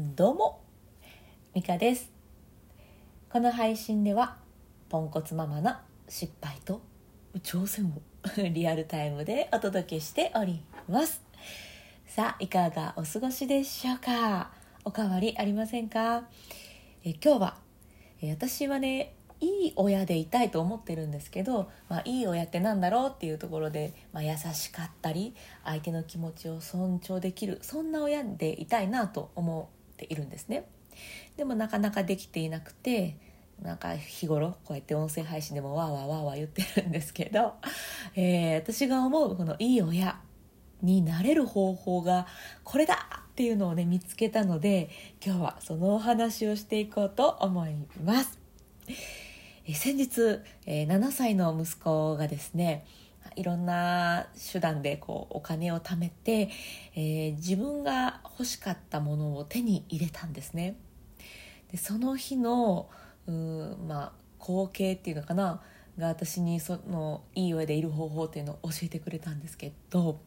どうもミカです。この配信ではポンコツママの失敗と挑戦を リアルタイムでお届けしております。さあいかがお過ごしでしょうか？おかわりありませんか？え今日はえ私はねいい親でいたいと思ってるんですけど、まあ、いい親ってなんだろうっていうところで、まあ、優しかったり相手の気持ちを尊重できるそんな親でいたいなと思ているんですねでもなかなかできていなくてなんか日頃こうやって音声配信でもわーわーわーわー言ってるんですけど、えー、私が思うこのいい親になれる方法がこれだっていうのをね見つけたので今日はそのお話をしていこうと思います。え先日、え7歳の息子がですねいろんな手段でこうお金を貯めて、えー、自分が欲しかったものを手に入れたんですね。でその日のうまあ光景っていうのかなが私にそのいい親でいる方法っていうのを教えてくれたんですけど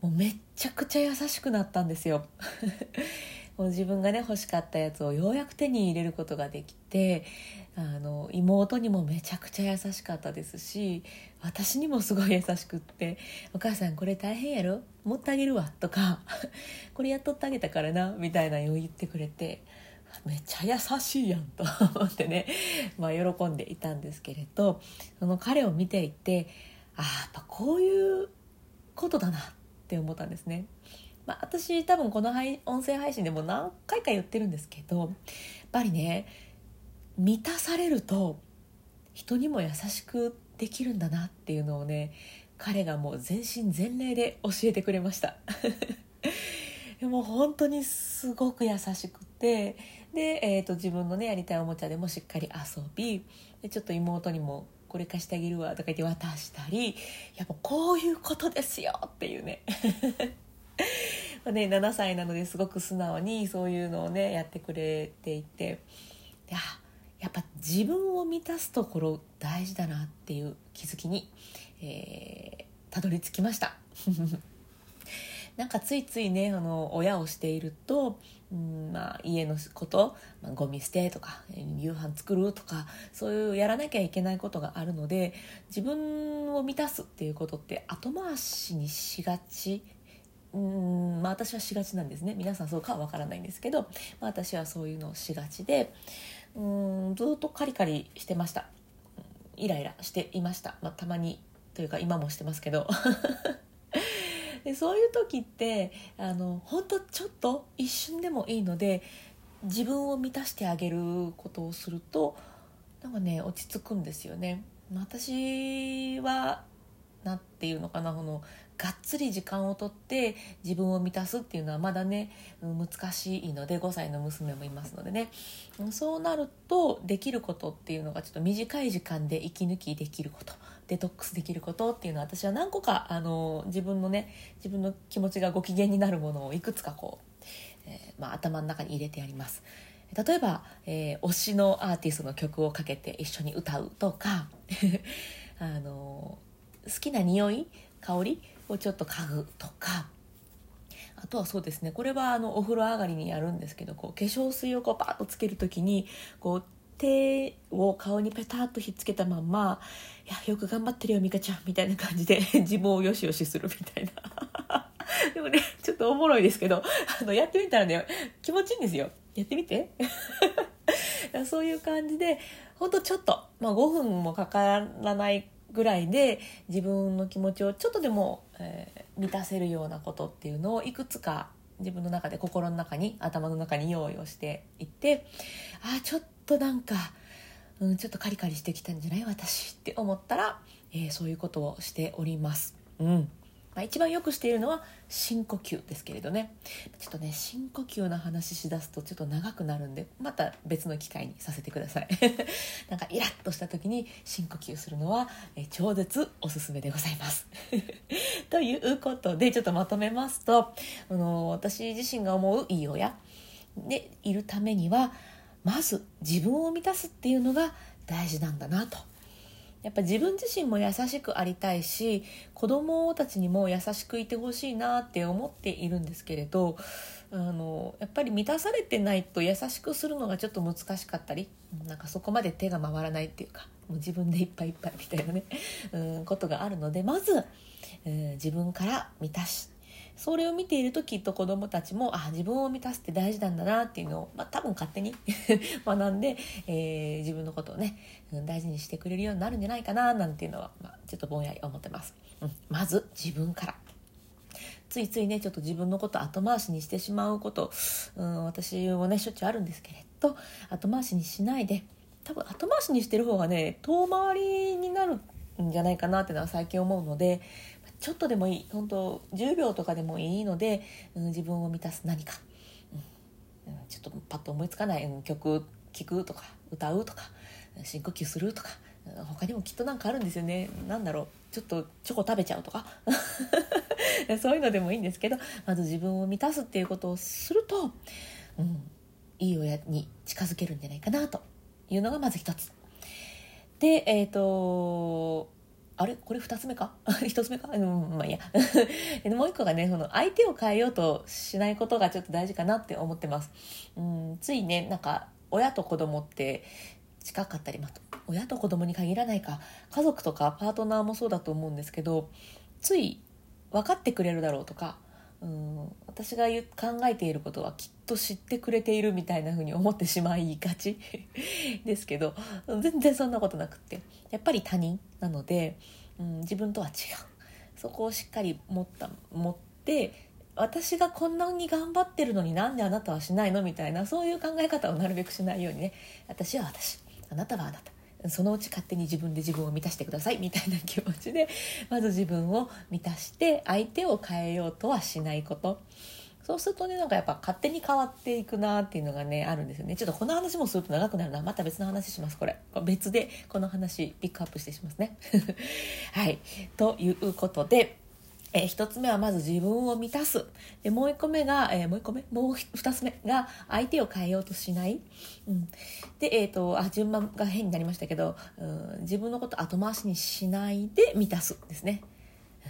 もうめっちゃくちゃ優しくなったんですよ。もう自分がね欲しかったやつをようやく手に入れることができてあの妹にもめちゃくちゃ優しかったですし私にもすごい優しくって「お母さんこれ大変やろ？持ってあげるわ」とか「これやっとってあげたからな」みたいなのを言ってくれてめっちゃ優しいやんと 思ってね、まあ、喜んでいたんですけれどその彼を見ていてああやっぱこういうことだなって思ったんですね。まあ、私多分この音声配信でも何回か言ってるんですけどやっぱりね満たされると人にも優しくできるんだなっていうのをね彼がもう全身全霊で教えてくれました。で も本当にすごく優しくてで、えーと、自分のねやりたいおもちゃでもしっかり遊びでちょっと妹にもこれ貸してあげるわとか言って渡したりやっぱこういうことですよっていうね。ね7歳なのですごく素直にそういうのをねやってくれていてであやっぱ自分を満たすところ大事だなっていう気づきに、えー、たどり着きました。なんかついついねあの親をしていると、うんまあ、家のこと、まあ、ゴミ捨てとか夕飯作るとかそういうやらなきゃいけないことがあるので自分を満たすっていうことって後回しにしがち。うんまあ私はしがちなんですね。皆さんそうかは分からないんですけど、まあ、私はそういうのをしがちでうんずっとカリカリしてました。イライラしていました、まあ、たまにというか今もしてますけど。でそういう時ってあの本当ちょっと一瞬でもいいので自分を満たしてあげることをするとなんかね落ち着くんですよね。私は何て言うのかなこのがっつり時間をとって自分を満たすっていうのはまだね難しいので5歳の娘もいますのでねそうなるとできることっていうのがちょっと短い時間で息抜きできることデトックスできることっていうのは私は何個かあの自分のね自分の気持ちがご機嫌になるものをいくつかこう、えー、まあ、頭の中に入れてあります。例えば、えー、推しのアーティストの曲をかけて一緒に歌うとか あの好きな匂い香りをちょっと嗅ぐとか。あとはそうですねこれはあのお風呂上がりにやるんですけどこう化粧水をこうパッとつける時にこう手を顔にペタッとひっつけたまんま「いやよく頑張ってるよ美香ちゃん」みたいな感じで 自分をよしよしするみたいな。でもねちょっとおもろいですけどあのやってみたらね気持ちいいんですよ。やってみて。そういう感じでほんとちょっと、まあ、5分もかからないぐらいで自分の気持ちをちょっとでも、えー、満たせるようなことっていうのをいくつか自分の中で心の中に頭の中に用意をしていってああちょっとなんか、うん、ちょっとカリカリしてきたんじゃない？私って思ったら、えー、そういうことをしております。うんまあ、一番よくしているのは深呼吸ですけれどね。ちょっとね深呼吸の話しだすとちょっと長くなるんでまた別の機会にさせてください。なんかイラッとした時に深呼吸するのは、え超絶おすすめでございます。ということでちょっとまとめますとあの私自身が思ういい親でいるためにはまず自分を満たすっていうのが大事なんだなと。やっぱ自分自身も優しくありたいし子供たちにも優しくいてほしいなって思っているんですけれどあのやっぱり満たされてないと優しくするのがちょっと難しかったりなんかそこまで手が回らないっていうかもう自分でいっぱいいっぱいみたいなねうんことがあるのでまず、うん、自分から満たしてそれを見ているときっと子どもたちもあ自分を満たすって大事なんだなっていうのを、まあ、多分勝手に 学んで、えー、自分のことをね大事にしてくれるようになるんじゃないかななんていうのは、まあ、ちょっとぼんやり思ってます。うん、まず自分からついついねちょっと自分のこと後回しにしてしまうこと、うん、私もねしょっちゅうあるんですけれど後回しにしないで多分後回しにしてる方がね遠回りになるんじゃないかなっていうのは最近思うのでちょっとでもいい本当10秒とかでもいいので、うん、自分を満たす何か、うん、ちょっとパッと思いつかない、うん、曲聴くとか歌うとか深呼吸するとか他にもきっと何かあるんですよね。何だろう。ちょっとチョコ食べちゃうとか。そういうのでもいいんですけどまず自分を満たすっていうことをすると、うん、いい親に近づけるんじゃないかなというのがまず一つ。でえっ、ー、とあれ？これ2つ目か？1つ目か？うんまあいいや。もう1個がねその相手を変えようとしないことがちょっと大事かなって思ってます。うんついねなんか親と子供って近かったり、まあ、親と子供に限らないか家族とかパートナーもそうだと思うんですけどつい分かってくれるだろうとかうん私が考えていることはきっと知ってくれているみたいな風に思ってしまいがち ですけど全然そんなことなくってやっぱり他人なので、うん、自分とは違う。そこをしっかり持った持って私がこんなに頑張ってるのになんであなたはしないのみたいなそういう考え方をなるべくしないようにね。私は私。あなたはあなた。そのうち勝手に自分で自分を満たしてください。みたいな気持ちでまず自分を満たして相手を変えようとはしないこと。そうするとねなんかやっぱ勝手に変わっていくなっていうのがねあるんですよね。ちょっとこの話もすると長くなるな。また別の話しますこれ。別でこの話ピックアップしてしますね。はい。ということでえー、1つ目はまず自分を満たす。でもう1個目が、えー、もう1個目？もう2つ目が相手を変えようとしない、うん、で、えーと、あ順番が変になりましたけど、うん、自分のこと後回しにしないで満たすですね。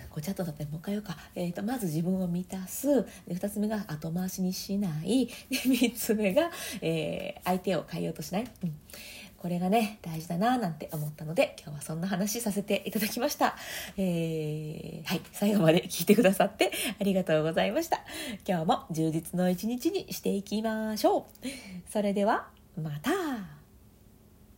こちゃっとだったらもう一回言うか、えーと、まず自分を満たす。で2つ目が後回しにしない。で3つ目が、えー、相手を変えようとしない。うん。これがね、大事だななんて思ったので、今日はそんな話させていただきました。えー、はい、最後まで聞いてくださってありがとうございました。今日も充実の一日にしていきましょう。それでは、また